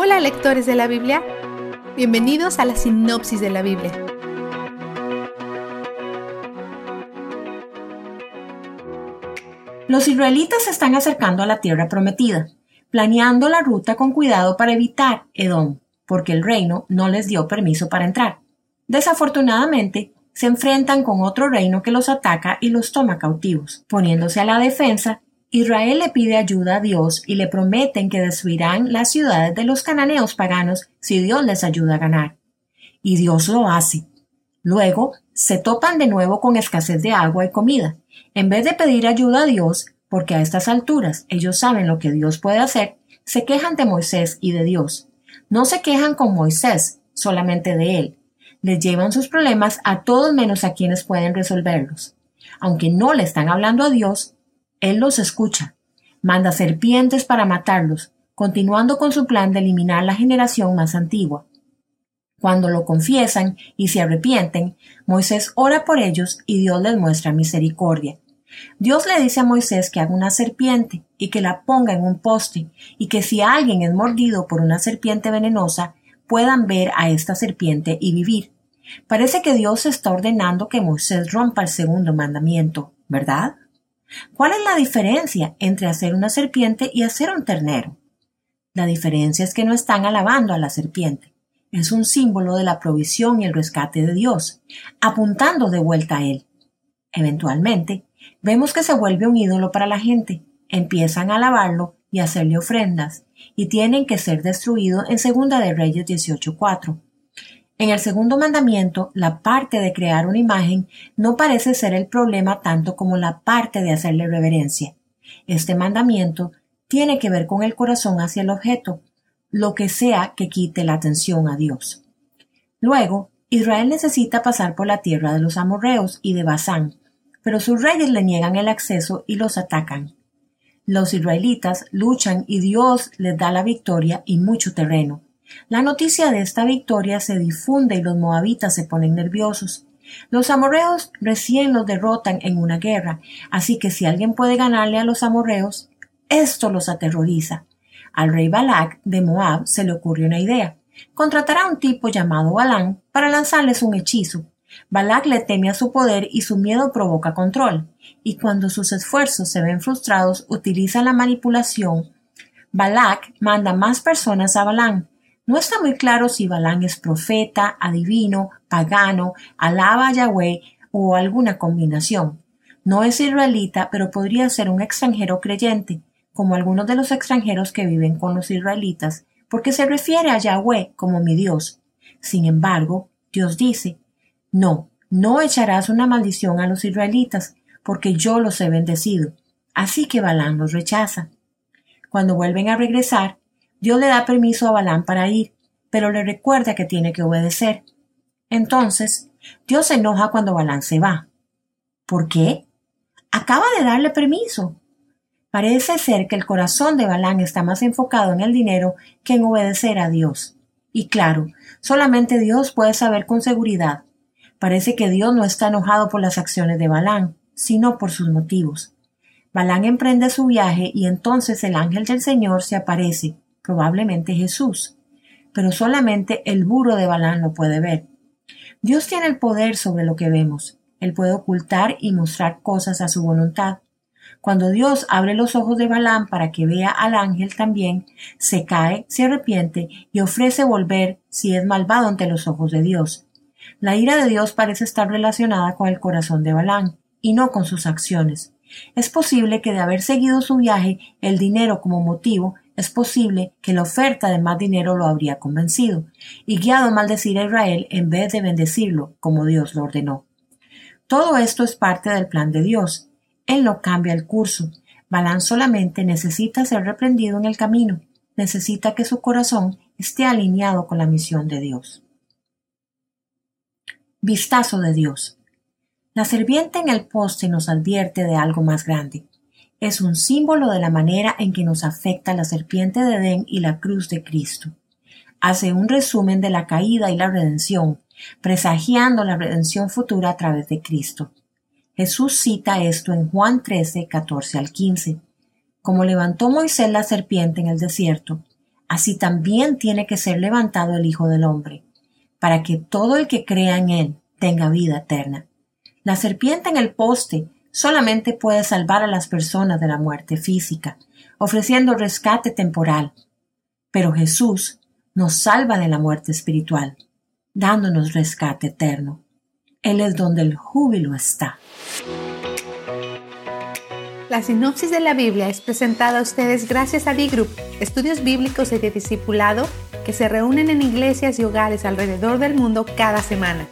Hola lectores de la Biblia, bienvenidos a la sinopsis de la Biblia. Los israelitas se están acercando a la tierra prometida, planeando la ruta con cuidado para evitar Edom, porque el reino no les dio permiso para entrar. Desafortunadamente, se enfrentan con otro reino que los ataca y los toma cautivos. Poniéndose a la defensa, Israel le pide ayuda a Dios y le prometen que destruirán las ciudades de los cananeos paganos si Dios les ayuda a ganar. Y Dios lo hace. Luego se topan de nuevo con escasez de agua y comida. En vez de pedir ayuda a Dios, porque a estas alturas ellos saben lo que Dios puede hacer, se quejan de Moisés y de Dios. No se quejan con Moisés, solamente de él. Les llevan sus problemas a todos menos a quienes pueden resolverlos. Aunque no le están hablando a Dios, él los escucha, manda serpientes para matarlos, continuando con su plan de eliminar la generación más antigua. Cuando lo confiesan y se arrepienten, Moisés ora por ellos y Dios les muestra misericordia. Dios le dice a Moisés que haga una serpiente y que la ponga en un poste y que si alguien es mordido por una serpiente venenosa, puedan ver a esta serpiente y vivir. Parece que Dios está ordenando que Moisés rompa el segundo mandamiento, ¿verdad? ¿Cuál es la diferencia entre hacer una serpiente y hacer un ternero? La diferencia es que no están alabando a la serpiente. Es un símbolo de la provisión y el rescate de Dios, apuntando de vuelta a Él. Eventualmente, vemos que se vuelve un ídolo para la gente. Empiezan a alabarlo y hacerle ofrendas, y tienen que ser destruidos en Segunda de Reyes 18.4. En el segundo mandamiento, la parte de crear una imagen no parece ser el problema tanto como la parte de hacerle reverencia. Este mandamiento tiene que ver con el corazón hacia el objeto, lo que sea que quite la atención a Dios. Luego, Israel necesita pasar por la tierra de los amorreos y de Basán, pero sus reyes le niegan el acceso y los atacan. Los israelitas luchan y Dios les da la victoria y mucho terreno. La noticia de esta victoria se difunde y los moabitas se ponen nerviosos. Los amorreos recién los derrotan en una guerra, así que si alguien puede ganarle a los amorreos, esto los aterroriza. Al rey Balak de Moab se le ocurrió una idea. Contratará a un tipo llamado Balán para lanzarles un hechizo. Balak le teme a su poder y su miedo provoca control. Y cuando sus esfuerzos se ven frustrados, utiliza la manipulación. Balak manda más personas a Balán, no está muy claro si Balán es profeta, adivino, pagano, alaba a Yahweh o alguna combinación. No es israelita, pero podría ser un extranjero creyente, como algunos de los extranjeros que viven con los israelitas, porque se refiere a Yahweh como mi Dios. Sin embargo, Dios dice, no, no echarás una maldición a los israelitas, porque yo los he bendecido. Así que Balán los rechaza. Cuando vuelven a regresar, Dios le da permiso a Balán para ir, pero le recuerda que tiene que obedecer. Entonces, Dios se enoja cuando Balán se va. ¿Por qué? Acaba de darle permiso. Parece ser que el corazón de Balán está más enfocado en el dinero que en obedecer a Dios. Y claro, solamente Dios puede saber con seguridad. Parece que Dios no está enojado por las acciones de Balán, sino por sus motivos. Balán emprende su viaje y entonces el ángel del Señor se aparece probablemente Jesús, pero solamente el burro de Balán lo puede ver. Dios tiene el poder sobre lo que vemos. Él puede ocultar y mostrar cosas a su voluntad. Cuando Dios abre los ojos de Balán para que vea al ángel también, se cae, se arrepiente y ofrece volver si es malvado ante los ojos de Dios. La ira de Dios parece estar relacionada con el corazón de Balán y no con sus acciones. Es posible que de haber seguido su viaje, el dinero como motivo, es posible que la oferta de más dinero lo habría convencido y guiado a maldecir a Israel en vez de bendecirlo como Dios lo ordenó. Todo esto es parte del plan de Dios. Él no cambia el curso. Balán solamente necesita ser reprendido en el camino, necesita que su corazón esté alineado con la misión de Dios. Vistazo de Dios. La serpiente en el poste nos advierte de algo más grande es un símbolo de la manera en que nos afecta la serpiente de Edén y la cruz de Cristo. Hace un resumen de la caída y la redención, presagiando la redención futura a través de Cristo. Jesús cita esto en Juan 13, 14 al 15. Como levantó Moisés la serpiente en el desierto, así también tiene que ser levantado el Hijo del Hombre, para que todo el que crea en él tenga vida eterna. La serpiente en el poste solamente puede salvar a las personas de la muerte física, ofreciendo rescate temporal. Pero Jesús nos salva de la muerte espiritual, dándonos rescate eterno. Él es donde el júbilo está. La sinopsis de la Biblia es presentada a ustedes gracias a D-Group, estudios bíblicos y de discipulado que se reúnen en iglesias y hogares alrededor del mundo cada semana.